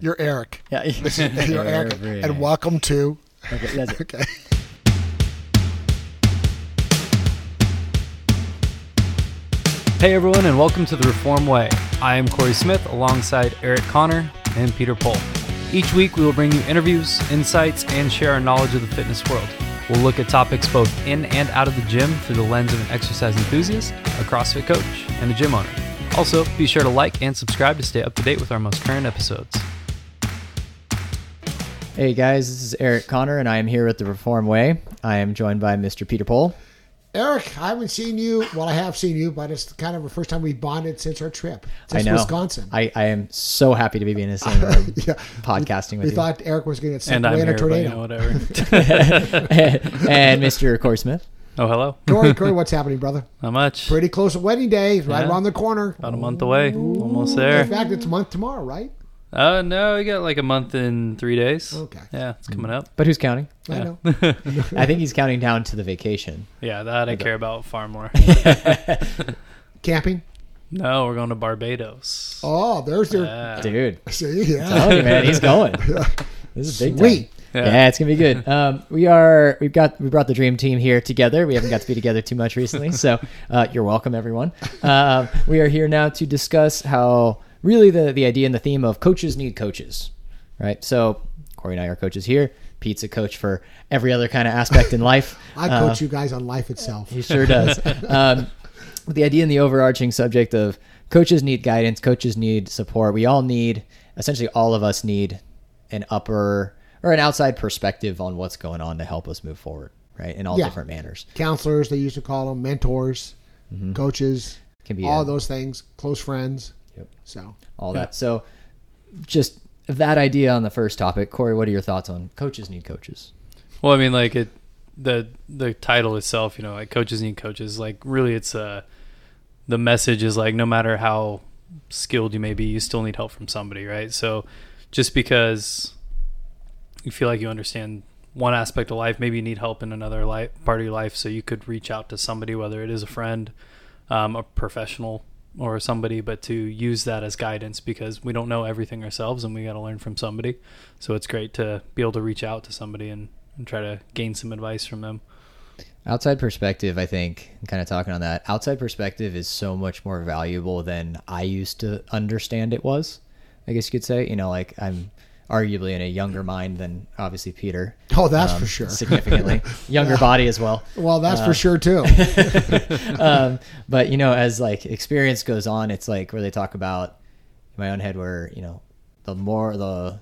You're Eric. Yeah, You're Eric. And welcome to. Okay, that's it. Okay. Hey everyone, and welcome to the Reform Way. I am Corey Smith alongside Eric Connor and Peter Pohl. Each week we will bring you interviews, insights, and share our knowledge of the fitness world. We'll look at topics both in and out of the gym through the lens of an exercise enthusiast, a CrossFit coach, and a gym owner. Also, be sure to like and subscribe to stay up to date with our most current episodes. Hey guys, this is Eric Connor, and I am here at the Reform Way. I am joined by Mr. Peter Pohl. Eric, I haven't seen you. Well, I have seen you, but it's kind of the first time we've bonded since our trip. to I know Wisconsin. I, I am so happy to be in the same room, Yeah. podcasting we with you. We thought Eric was going to get sent And away in a here, but you tornado. know, whatever. and Mr. Corey Smith. oh, hello. Corey, Corey, what's happening, brother? Not much. Pretty close to wedding day, right Yeah. around the corner. About a month away. Almost there. In fact, it's a month tomorrow, right? Uh, no, we got like a month in three days. Okay. Yeah, it's coming up. But who's counting? I Yeah. know. I think he's counting down to the vacation. Yeah, that I care about far more. Camping. no, we're going to Barbados. Oh, there's your. Yeah. Dude, See, yeah. tell you, man, he's going. This is big time. Sweet. Yeah. Yeah. it's gonna be good. Um, we are we've got we brought the dream team here together. We haven't got to be together too much recently, so uh, you're welcome, everyone. Um, we are here now to discuss how really the the idea and the theme of coaches need coaches, right? So Corey and I are coaches here. Pete's a coach for every other kind of aspect in life. I Uh, coach you guys on life itself. he sure does. Um, the idea and the overarching subject of coaches need guidance, coaches need support. We all need, essentially, all of us need an upper or an outside perspective on what's going on to help us move forward, right? In all Yeah. different manners. Counselors, they used to call them mentors, coaches, Mm-hmm. Can be all a- those things, close friends. Yep. So, all that. So, just that idea on the first topic, Corey. What are your thoughts on coaches need coaches? Well, I mean, like it, the the title itself, you know, like coaches need coaches. Like really, it's uh, the message is like no matter how skilled you may be, you still need help from somebody, right? So, just because you feel like you understand one aspect of life, maybe you need help in another life part of your life, so you could reach out to somebody, whether it is a friend, um, a professional, or somebody, but to use that as guidance because we don't know everything ourselves and we got to learn from somebody. So it's great to be able to reach out to somebody and, and try to gain some advice from them. Outside perspective, I think, kind of talking on that, outside perspective is so much more valuable than I used to understand it was. I guess you could say, you know, like I'm arguably in a younger mind than obviously Peter. oh, that's um, for sure. Significantly younger body as well. Well, that's Uh, for sure too. um, but you know, as like experience goes on, it's like where they talk about in my own head where you know the more the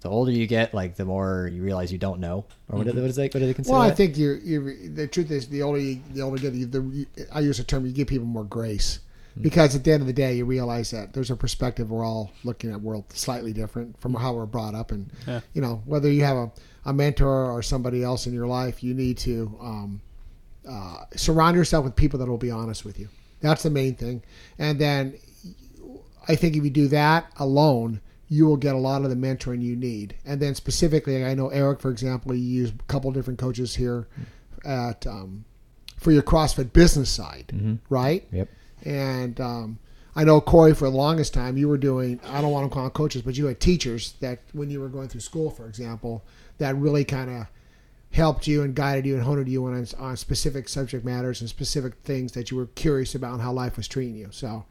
the older you get, like the more you realize you don't know, or what, what is like what do they consider? Well, I that? think you you the truth is the older you, the older you get, the, I use the term you give people more grace. Because at the end of the day you realize that there's a perspective we're all looking at world slightly different from how we're brought up and Yeah. you know whether you have a, a mentor or somebody else in your life you need to um, uh, surround yourself with people that will be honest with you that's the main thing and then I think if you do that alone, you will get a lot of the mentoring you need. And then specifically, I know Eric, for example, you use a couple different coaches here at um, for your CrossFit business side, right? Yep. And um, I know Corey, for the longest time, you were doing. I don't want to call them coaches, but you had teachers that when you were going through school, for example, that really kind of helped you and guided you and honed you on, on specific subject matters and specific things that you were curious about and how life was treating you. So,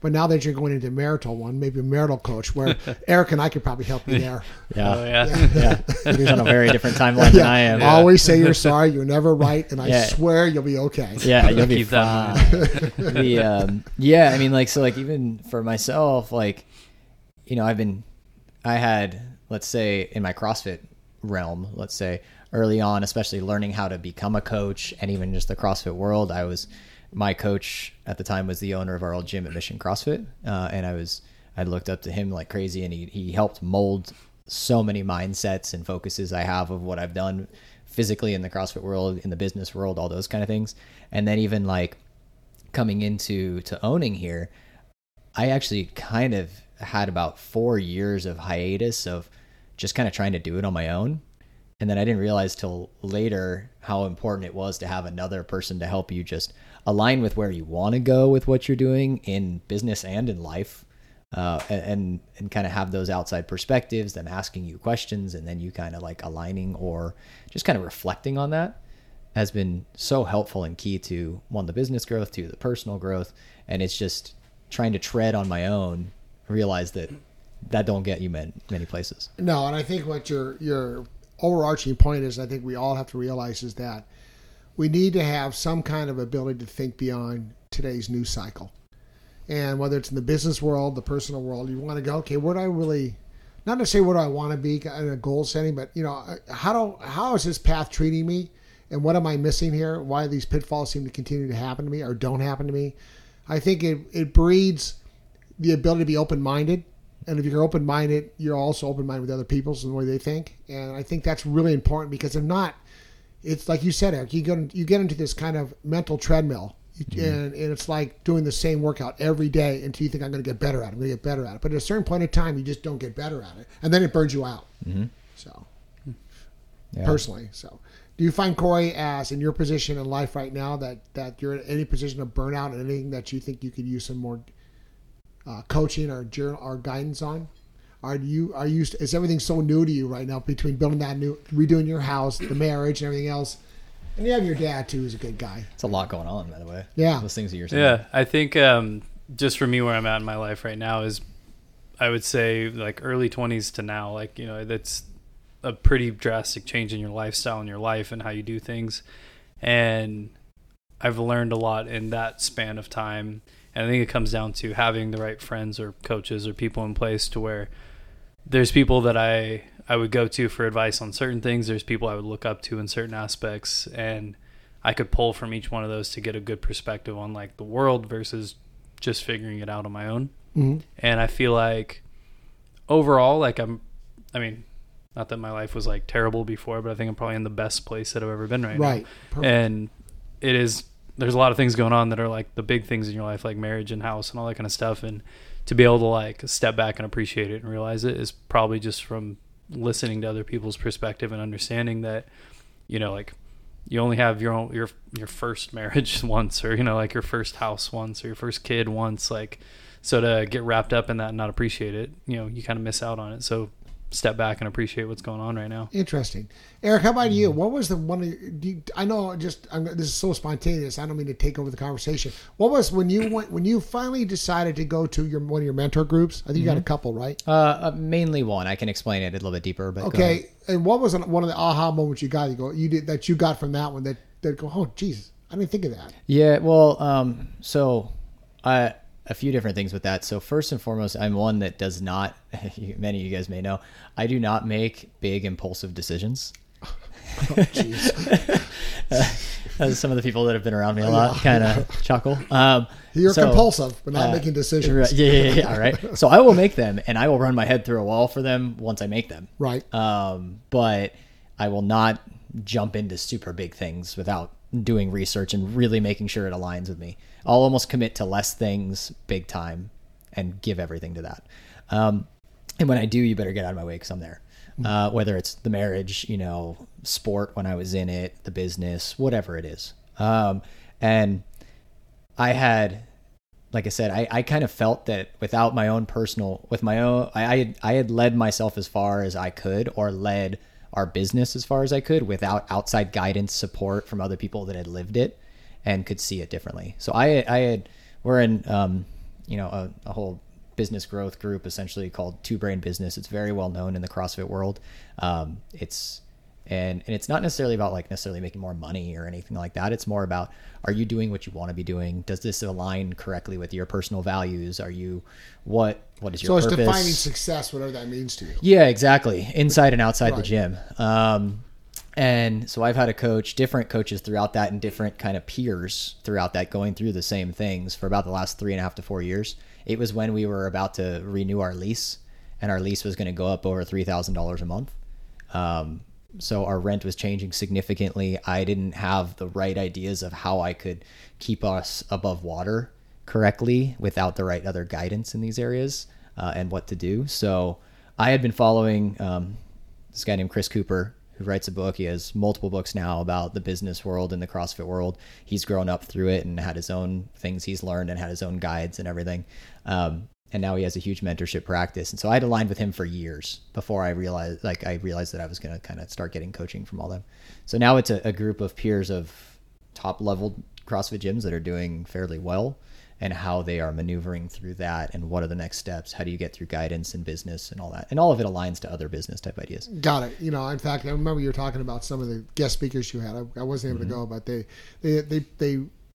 but now that you're going into marital one, maybe a marital coach, where Eric and I could probably help you there. yeah, Oh, yeah. yeah. Peter's on a very different timeline than I am. Always say you're sorry. You're never right, and I Yeah. swear you'll be okay. Yeah, you'll be fine. the um, yeah, I mean, like so, like even for myself, like you know, I've been, I had, let's say, in my CrossFit realm, let's say early on, especially learning how to become a coach, and even just the CrossFit world, I was my coach at the time was the owner of our old gym at Mission CrossFit, uh, and I was I looked up to him like crazy, and he he helped mold so many mindsets and focuses I have of what I've done physically in the CrossFit world, in the business world, all those kind of things, and then even like coming into to owning here, I actually kind of had about four years of hiatus of just kind of trying to do it on my own. And then I didn't realize till later how important it was to have another person to help you just align with where you want to go with what you're doing in business and in life. uh, and and, kind of have those outside perspectives, them asking you questions, and then you kind of like aligning or just kind of reflecting on that has been so helpful and key to one the business growth, to the personal growth, and it's just trying to tread on my own, realize that that don't get you many, many places. No, and I think what your your overarching point is, I think we all have to realize is that we need to have some kind of ability to think beyond today's news cycle. And whether it's in the business world, the personal world, you want to go, okay, where do I really, not necessarily where do I want to be uh, in a goal setting, but you know, uh, how do how is this path treating me, and what am I missing here? Why these pitfalls seem to continue to happen to me or don't happen to me? I think it it breeds the ability to be open minded and if you're open minded, you're also open minded with other people's and the way they think. And I think that's really important because if not, it's like you said, Eric. You get you get into this kind of mental treadmill, mm-hmm. and, and it's like doing the same workout every day until you think I'm going to get better at it. I'm going to get better at it. But at a certain point in time, you just don't get better at it, and then it burns you out. Mm-hmm. So, yeah. personally, so do you find Corey as in your position in life right now that that you're in any position of burnout and anything that you think you could use some more uh, coaching or journal or guidance on? Are you are you is everything so new to you right now between building that new redoing your house, the marriage, and everything else? And you have your dad too, who's a good guy. It's a lot going on, by the way. Yeah, those things that you're saying. Yeah, I think um, just for me, where I'm at in my life right now is, I would say like early 20s to now. Like you know, that's a pretty drastic change in your lifestyle and your life and how you do things, and I've learned a lot in that span of time and I think it comes down to having the right friends or coaches or people in place to where there's people that I I would go to for advice on certain things. There's people I would look up to in certain aspects, and I could pull from each one of those to get a good perspective on like the world versus just figuring it out on my own. Mm-hmm. And I feel like overall, like I'm, I mean, not that my life was like terrible before, but I think I'm probably in the best place that I've ever been right, right. now. Right. And it is there's a lot of things going on that are like the big things in your life, like marriage and house and all that kind of stuff. And to be able to like step back and appreciate it and realize it is probably just from listening to other people's perspective and understanding that, you know, like you only have your own your your first marriage once, or you know, like your first house once, or your first kid once. Like, so to get wrapped up in that and not appreciate it, you know, you kind of miss out on it. So step back and appreciate what's going on right now. Interesting, Eric. How about you? What was the one? You, I know, just I'm, this is so spontaneous. I don't mean to take over the conversation. What was when you went when you finally decided to go to your one of your mentor groups? I think you mm-hmm. got a mm-hmm. couple, right? Uh, uh, mainly one. I can explain it a little bit deeper. But okay. And what was one of the aha moments you got? You go, you did that you got from that one that that go, oh, Jesus, I didn't think of that. Yeah. Well, um, so I a few different things with that. So first and foremost, I'm one that does not. Many of you guys may know, I do not make big impulsive decisions. Oh, uh, some of the people that have been around me a lot kind of chuckle. Um, You're so, compulsive, but not uh, making decisions. Yeah, yeah, yeah, right. So I will make them, and I will run my head through a wall for them once I make them. Right. Um, but I will not jump into super big things without doing research and really making sure it aligns with me. I'll almost commit to less things big time and give everything to that. Um, and when I do, you better get out of my way because I'm there. Mm-hmm. Uh, whether it's the marriage, you know, sport when I was in it, the business, whatever it is. Um, and I had, like I said, I, I kind of felt that without my own personal, with my own, I, I had, I had led myself as far as I could or led our business as far as I could without outside guidance, support from other people that had lived it and could see it differently. So I, I had, we're in, um, you know, a, a, whole business growth group essentially called Two Brain Business. It's very well known in the CrossFit world. Um, it's and and it's not necessarily about like necessarily making more money or anything like that. It's more about are you doing what you want to be doing? Does this align correctly with your personal values? Are you what what is your so it's purpose? defining success, whatever that means to you. Yeah, exactly. Inside and outside right. the gym. Um, and so I've had a coach, different coaches throughout that, and different kind of peers throughout that, going through the same things for about the last three and a half to four years. It was when we were about to renew our lease, and our lease was going to go up over three thousand dollars a month. Um, so our rent was changing significantly. I didn't have the right ideas of how I could keep us above water correctly without the right other guidance in these areas uh, and what to do. So I had been following um, this guy named Chris Cooper who writes a book. He has multiple books now about the business world and the CrossFit world. He's grown up through it and had his own things he's learned and had his own guides and everything. Um, and now he has a huge mentorship practice. And so I had aligned with him for years before I realized, like, I realized that I was going to kind of start getting coaching from all them. So now it's a, a group of peers of top level CrossFit gyms that are doing fairly well and how they are maneuvering through that and what are the next steps how do you get through guidance and business and all that and all of it aligns to other business type ideas Got it. You know, in fact, I remember you were talking about some of the guest speakers you had. I, I wasn't able to mm-hmm. go, but they, they, they, they.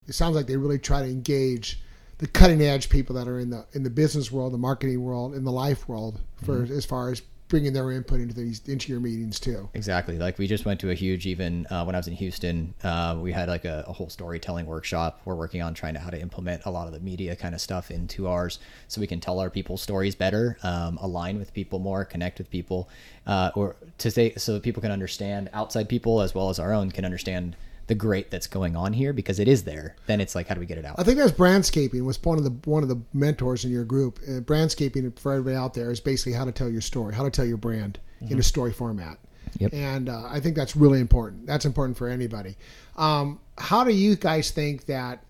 It sounds like they really try to engage the cutting edge people that are in the in the business world, the marketing world, in the life world, for mm-hmm. as far as bringing their input into these into your meetings too. Exactly. Like we just went to a huge, even uh, when I was in Houston, uh, we had like a, a whole storytelling workshop. We're working on trying to how to implement a lot of the media kind of stuff into ours, so we can tell our people stories better, um, align with people more, connect with people, uh, or to say so that people can understand outside people as well as our own can understand the great that's going on here because it is there. Then it's like how do we get it out? I think that's brandscaping was one of the one of the mentors in your group. Uh, brandscaping for everybody out there is basically how to tell your story, how to tell your brand in a story format. Yep. And uh, I think that's really important. That's important for anybody. Um, how do you guys think that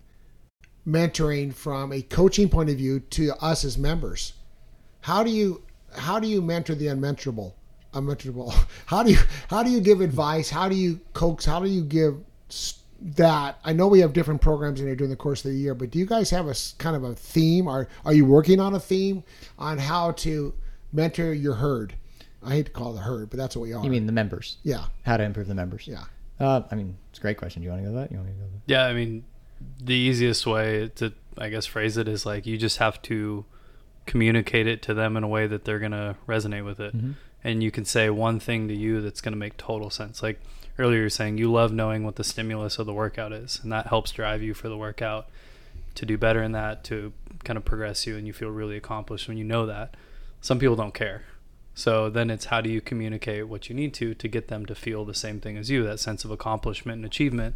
mentoring from a coaching point of view to us as members? How do you how do you mentor the unmentorable? Unmentorable. How do you how do you give advice? How do you coax? How do you give that? I know we have different programs in here during the course of the year, but do you guys have a kind of a theme? Are are you working on a theme on how to mentor your herd? I hate to call it the herd, but that's what we are. you mean the members? yeah, How to improve the members? yeah. Uh, I mean, it's a great question. Do you want to go with that? You want to go with that? Yeah, I mean, the easiest way to, I guess, phrase it is like you just have to communicate it to them in a way that they're going to resonate with it. And you can say one thing to you that's going to make total sense. Like earlier, you were saying you love knowing what the stimulus of the workout is, and that helps drive you for the workout to do better in that, to kind of progress you, and you feel really accomplished when you know that. Some people don't care. So then it's how do you communicate what you need to to get them to feel the same thing as you, that sense of accomplishment and achievement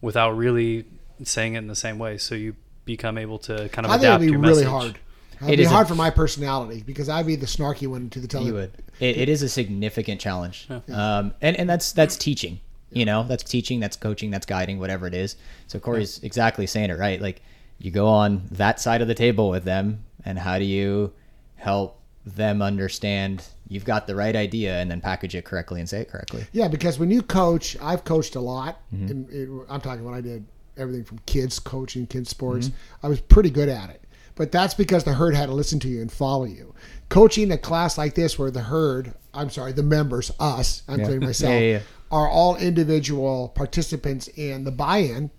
without really saying it in the same way. So you become able to kind of I think adapt it'd be your really message. hard. It'd It be is a- hard for my personality because I'd be the snarky one to the tell. You would. It, it is a significant challenge, Yeah. um, and and that's that's teaching. You know, that's teaching, that's coaching, that's guiding, whatever it is. So Corey's exactly saying it right. Like you go on that side of the table with them, and how do you help them understand you've got the right idea, and then package it correctly and say it correctly. Yeah, because when you coach, I've coached a lot. Mm-hmm. And it, I'm talking when I did everything from kids coaching, kids sports. Mm-hmm. I was pretty good at it. But that's because the herd had to listen to you and follow you. Coaching a class like this, where the herd, I'm sorry, the members, us, I'm Yeah. including myself, Yeah, yeah, yeah. are all individual participants in the buy-in.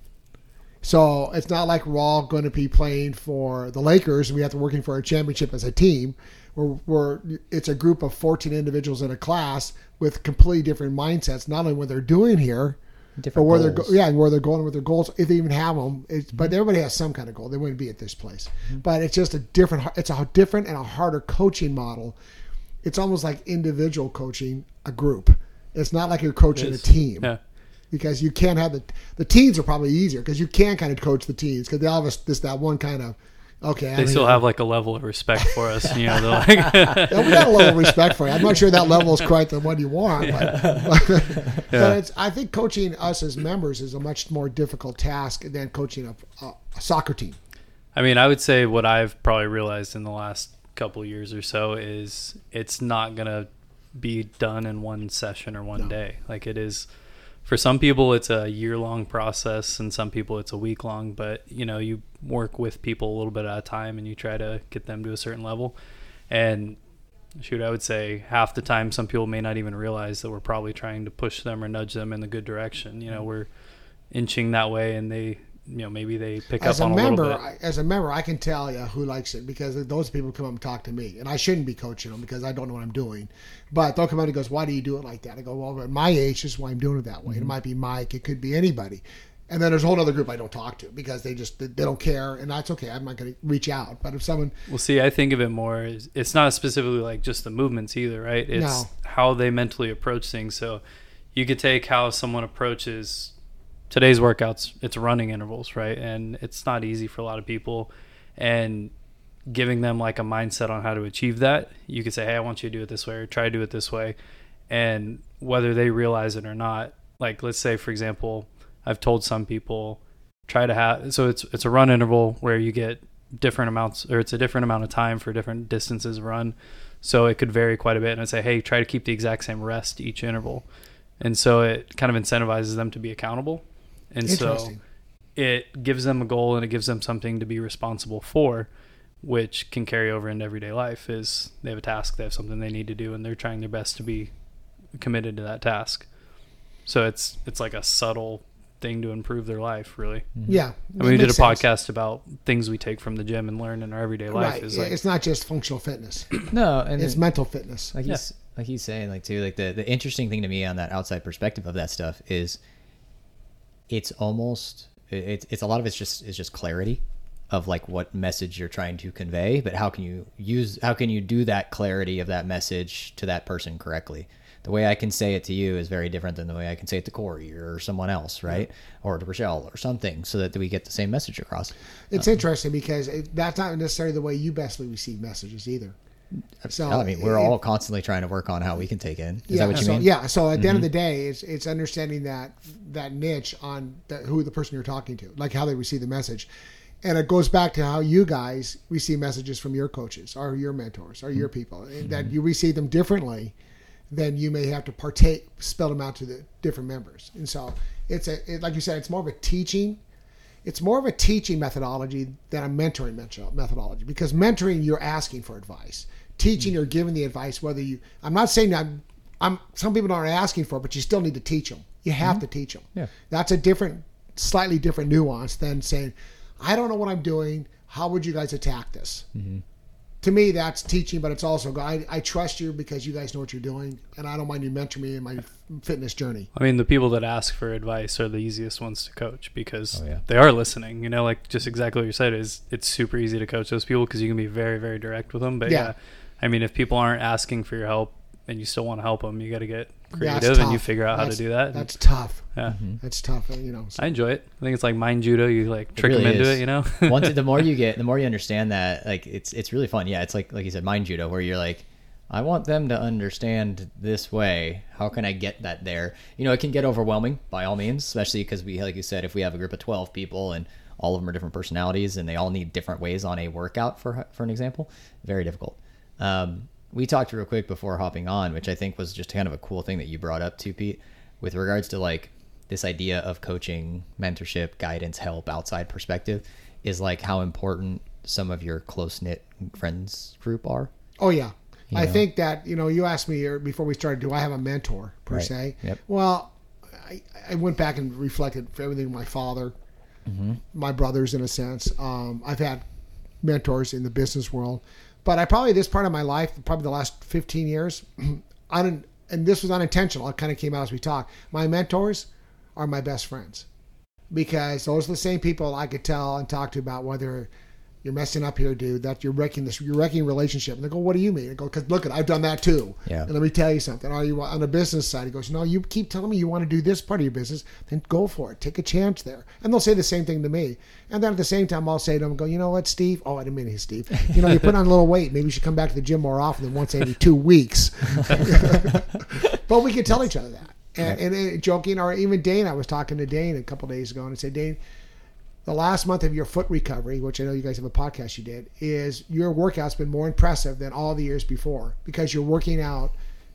So it's not like we're all going to be playing for the Lakers and we have to working for a championship as a team. We're, we're it's a group of 14 individuals in a class with completely different mindsets, not only what they're doing here, but Different where they're goals. go- yeah, and where they're going with their goals, if they even have them. It's, But mm-hmm. everybody has some kind of goal. They wouldn't be at this place. Mm-hmm. But it's just a different. It's a different and a harder coaching model. It's almost like individual coaching a group. It's not like you're coaching a team Yeah. because you can't have the the teens are probably easier because you can kind of coach the teens because they all have this that one kind of okay. They I'm still have like a level of respect for us. You know, they're like, Yeah, we got a level of respect for you. I'm not sure that level is quite the one you want, but, but it's. I think coaching us as members is a much more difficult task than coaching a, a, a soccer team. I mean, I would say what I've probably realized in the last couple years or so is it's not gonna be done in one session or one No. day. Like it is for some people it's a year long process and some people it's a week long, but you know, you work with people a little bit at a time and you try to get them to a certain level. And shoot, I would say half the time some people may not even realize that we're probably trying to push them or nudge them in the good direction. You know, mm-hmm. we're inching that way and they you know, maybe they pick As up a on a little bit. I- as a member, I can tell you who likes it because those people come up and talk to me, and I shouldn't be coaching them because I don't know what I'm doing. But they'll come out and goes, "Why do you do it like that?" I go, "Well, at my age, this is why I'm doing it that way. It mm-hmm. might be Mike, it could be anybody." And then there's a whole other group I don't talk to because they just they, they don't care, and that's okay. I'm not going to reach out. But if someone Well, see, I think of it more as it's not specifically like just the movements either, right? It's No. how they mentally approach things. So you could take how someone approaches today's workouts, it's running intervals, right? And it's not easy for a lot of people. And giving them like a mindset on how to achieve that, you could say, hey, I want you to do it this way or try to do it this way. And whether they realize it or not, like let's say, for example, I've told some people, try to have so it's it's a run interval where you get different amounts or it's a different amount of time for different distances run. So it could vary quite a bit. And I say, hey, try to keep the exact same rest each interval. And so it kind of incentivizes them to be accountable. And so it gives them a goal and it gives them something to be responsible for, which can carry over into everyday life. Is they have a task, they have something they need to do, and they're trying their best to be committed to that task. So it's it's like a subtle thing to improve their life, really. Mm-hmm. Yeah. And we did a sense. podcast about things we take from the gym and learn in our everyday life. Right. Is like it's not just functional fitness. No, and It's then- mental fitness. like he's like he's saying like too like the the interesting thing to me on that outside perspective of that stuff is it's almost it's it's a lot of it's just it's just clarity of like what message you're trying to convey but how can you use how can you do that clarity of that message to that person correctly the way I can say it to you is very different than the way I can say it to Corey or someone else, right? Or to Rochelle or something, so that we get the same message across. It's uh, interesting because it, that's not necessarily the way you best receive messages either. So I mean, we're it- all constantly trying to work on how we can take in. Is yeah, that what you so, mean? Mm-hmm. Yeah. So at the end of the day, it's it's understanding that that niche on the, who the person you're talking to, like how they receive the message, and it goes back to how you guys receive messages from your coaches or your mentors or your Mm-hmm. people, and that you receive them differently than you may have to partake, spell them out to the different members. And so it's a it, like you said, it's more of a teaching. It's more of a teaching methodology than a mentoring methodology because mentoring you're asking for advice. Teaching you're giving the advice whether you. I'm not saying that I'm. Some people aren't asking for, it, but you still need to teach them. You have mm-hmm. to teach them. Yeah. That's a different, slightly different nuance than saying, I don't know what I'm doing. How would you guys attack this? Mm-hmm. To me, that's teaching, but it's also I, I trust you because you guys know what you're doing, and I don't mind you mentor me in my fitness journey. I mean, the people that ask for advice are the easiest ones to coach because Oh, yeah. they are listening. You know, like just exactly what you said is it's super easy to coach those people because you can be very, very direct with them. But Yeah. yeah. I mean, if people aren't asking for your help and you still want to help them, you got to get That's creative and you figure out how to do that. That's tough. yeah, That's tough. You know. so- I enjoy it. I think it's like mind judo. You like trick really them into is. it. You know, Once the more you get, the more you understand that, like it's it's really fun. Yeah, it's like like you said, mind judo, where you're like, I want them to understand this way. How can I get that there? You know, it can get overwhelming by all means, especially because we, like you said, if we have a group of twelve people and all of them are different personalities and they all need different ways on a workout, for for an example, very difficult. Um, we talked real quick before hopping on, which I think was just kind of a cool thing that you brought up too, Pete, with regards to like this idea of coaching, mentorship, guidance, help, outside perspective, is like how important some of your close knit friends group are. Oh yeah. I know? think that you know you asked me before we started. Do I have a mentor per Right. se? Yep. Well, I, I went back and reflected for everything. My father, my brothers, in a sense. Um, I've had mentors in the business world, but I probably this part of my life, probably the last fifteen years, I didn't. And this was unintentional. It kind of came out as we talked. My mentors are my best friends because those are the same people I could tell and talk to about whether you're messing up here, dude. That you're wrecking this. You're wrecking relationship. And they go, "What do you mean?" I go, "Cause look, I've done that too." Yeah. And let me tell you something. Are you on the business side? He goes, "No, you keep telling me you want to do this part of your business, then go for it. Take a chance there." And they'll say the same thing to me. And then at the same time, I'll say to them, "Go, you know what, Steve? Oh, I didn't mean it, Steve. You know, you put on a little weight. Maybe you should come back to the gym more often than once every two weeks." but we can tell each other that. And, and, uh, joking, or even Dane, I was talking to Dane a couple days ago, and I said, Dane, the last month of your foot recovery, which I know you guys have a podcast you did, is your workout's been more impressive than all the years before because you're working out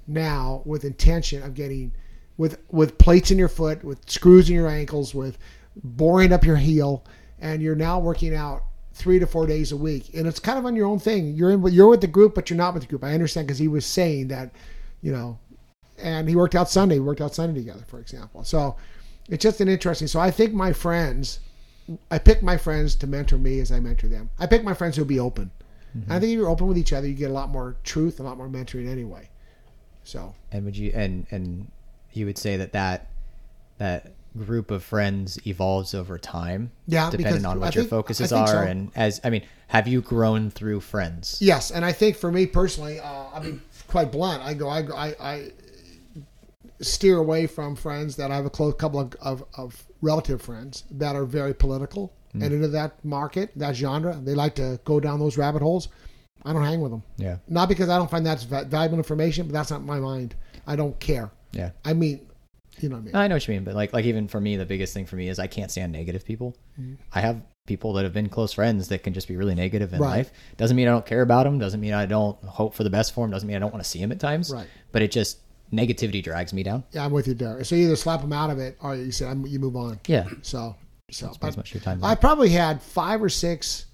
now with intention of getting with with plates in your foot, with screws in your ankles, with boring up your heel, and you're now working out three to four days a week, and it's kind of on your own thing. You're in, you're with the group, but you're not with the group. I understand because he was saying that, you know, and he worked out Sunday. We worked out Sunday together, for example. So it's just an interesting. So I think my friends, I pick my friends to mentor me as I mentor them. I pick my friends who'll be open. And I think if you're open with each other, you get a lot more truth, a lot more mentoring anyway. So And would you and and you would say that that that group of friends evolves over time, Yeah, depending on what your think- focuses are, so. and as I mean, have you grown through friends? yes, and I think for me personally, uh, I mean, quite blunt. I go, I, I, I steer away from friends that I have a close couple of, of, of relative friends that are very political and into that market, that genre. They like to go down those rabbit holes. I don't hang with them. Yeah, Not because I don't find that's valuable information, but that's not my mind. I don't care. yeah, I mean, You know what I mean? I know what you mean, but like like even for me, the biggest thing for me is I can't stand negative people. Mm-hmm. I have people that have been close friends that can just be really negative in Right. life. Doesn't mean I don't care about them. Doesn't mean I don't hope for the best for them. Doesn't mean I don't want to see them at times. Right. But it just negativity drags me down. yeah, I'm with you, Derek. So you either slap them out of it, or you say I'm, you move on. Yeah. So, so as much your time. I probably had five or six,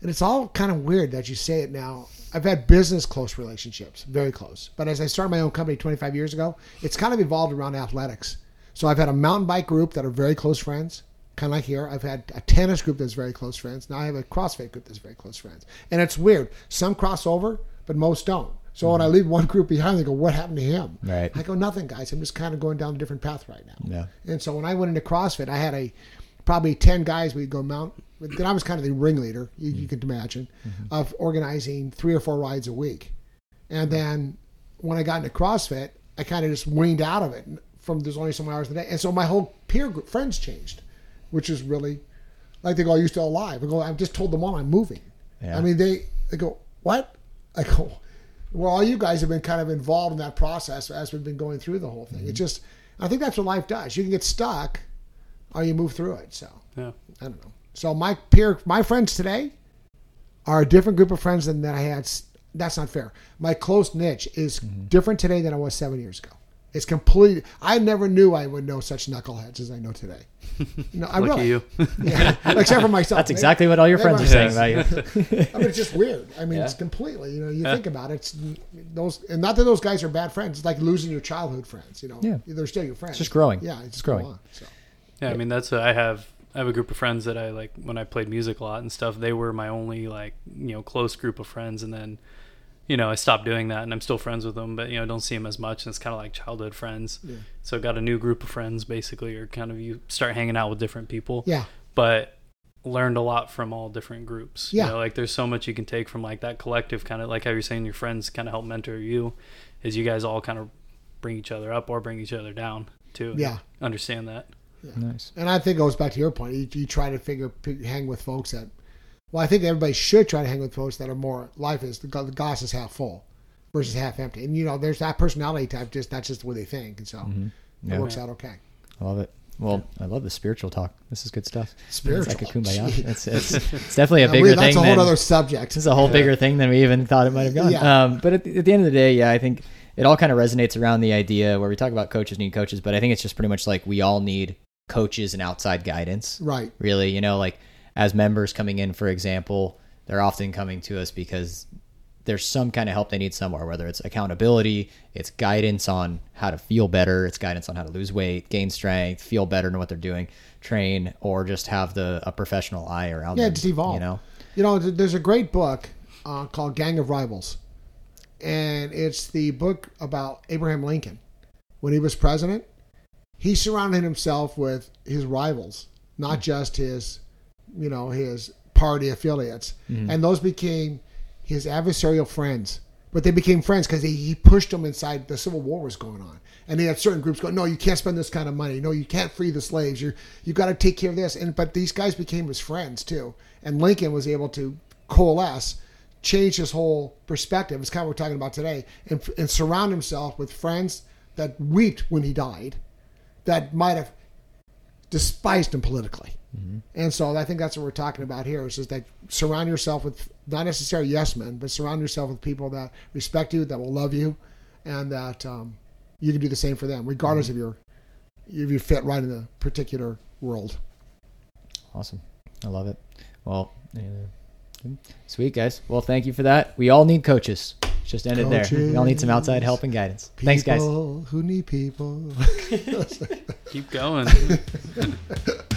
and it's all kind of weird that you say it now. I've had business close relationships, very close. But as I started my own company 25 years ago, it's kind of evolved around athletics. So I've had a mountain bike group that are very close friends, kind of like here. I've had a tennis group that's very close friends. Now I have a CrossFit group that's very close friends. And it's weird. Some cross over, but most don't. So when I leave one group behind, they go, "What happened to him?" Right. I go, "Nothing, guys. I'm just kind of going down a different path right now." Yeah. And so when I went into CrossFit, I had a probably ten guys. We'd go mount. Then I was kind of the ringleader, you, you mm-hmm. can imagine, mm-hmm. of organizing three or four rides a week. And then when I got into CrossFit, I kind of just weaned out of it from there's only so many hours a day, and so my whole peer group friends changed, which is really like they go, "Are you still alive?" I go, "I've just told them all I'm moving." Yeah. I mean, they they go, "What?" I go, "Well, all you guys have been kind of involved in that process as we've been going through the whole thing. It mm-hmm. just, I think that's what life does. You can get stuck, or you move through it. So Yeah. I don't know. So my peer, my friends today are a different group of friends than that I had. That's not fair. My close niche is mm-hmm. different today than I was seven years ago. It's complete. I never knew I would know such knuckleheads as I know today. No, I Lucky really, you. yeah, except for myself. That's exactly what all your friends are saying Everybody- about you. I mean, it's just weird. I mean, it's completely. You know, you think about it. It's those, and not that those guys are bad friends. It's like losing your childhood friends. You know, Yeah. they're still your friends. It's just growing. Yeah, it's It's just growing. growing. On, so. Yeah, I mean that's a, I have I have a group of friends that I like when I played music a lot and stuff. They were my only like you know close group of friends, and then you know I stopped doing that, and I'm still friends with them, but you know don't see them as much, and it's kind of like childhood friends. Yeah. So got a new group of friends basically, or kind of you start hanging out with different people. Yeah, but learned a lot from all different groups. Yeah. You know, like there's so much you can take from like that collective kind of like how you're saying your friends kind of help mentor you, is you guys all kind of bring each other up or bring each other down too. Yeah. Understand that. Nice. and I think it goes back to your point. You, you try to figure hang with folks that. Well, I think everybody should try to hang with folks that are more life is the, the glass is half full versus half empty, and you know there's that personality type. Just that's just the way they think, and so Yeah. it works out okay. I love it. Well, I love the spiritual talk. This is good stuff. Spiritual. It's like a kumbaya. It's, it's, it's definitely a Yeah, bigger we- thing. that's a whole than, other subject. It's a whole bigger thing than we even thought it might have gone. Yeah. Um, but at the, at the end of the day, yeah, I think it all kind of resonates around the idea where we talk about coaches need coaches, but I think it's just pretty much like we all need coaches and outside guidance. Right. Really, you know, like as members coming in, for example, they're often coming to us because there's some kind of help they need somewhere, whether it's accountability, it's guidance on how to feel better, it's guidance on how to lose weight, gain strength, feel better in what they're doing, train, or just have the a professional eye around Yeah, them. just evolve. You know, You know, there's a great book uh, called Gang of Rivals, and it's the book about Abraham Lincoln when he was president. He surrounded himself with his rivals, not just his, you know, his party affiliates, mm-hmm. and those became his adversarial friends. But they became friends because he, he pushed them inside. The Civil War was going on, and they had certain groups going, "No, you can't spend this kind of money. No, you can't free the slaves. You you got to take care of this." And but these guys became his friends too, and Lincoln was able to coalesce, change his whole perspective. It's kind of what we're talking about today, and, and surround himself with friends that wept when he died, that might have despised him politically. And so I think that's what we're talking about here is just that surround yourself with not necessarily yes men, but surround yourself with people that respect you, that will love you, and that um, you can do the same for them, regardless of your if you fit right in the particular world. Awesome. I love it. Well, uh, sweet guys. Well, thank you for that. We all need coaches. Just ended it there. We all need some outside help and guidance. Thanks, guys. Who need people. Keep going.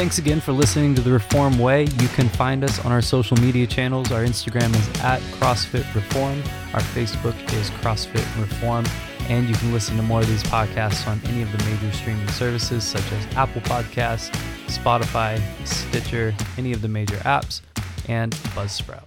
Thanks again for listening to The Reform Way. You can find us on our social media channels. Our Instagram is at CrossFit Reform. Our Facebook is CrossFit Reform. And you can listen to more of these podcasts on any of the major streaming services such as Apple Podcasts, Spotify, Stitcher, any of the major apps, and Buzzsprout.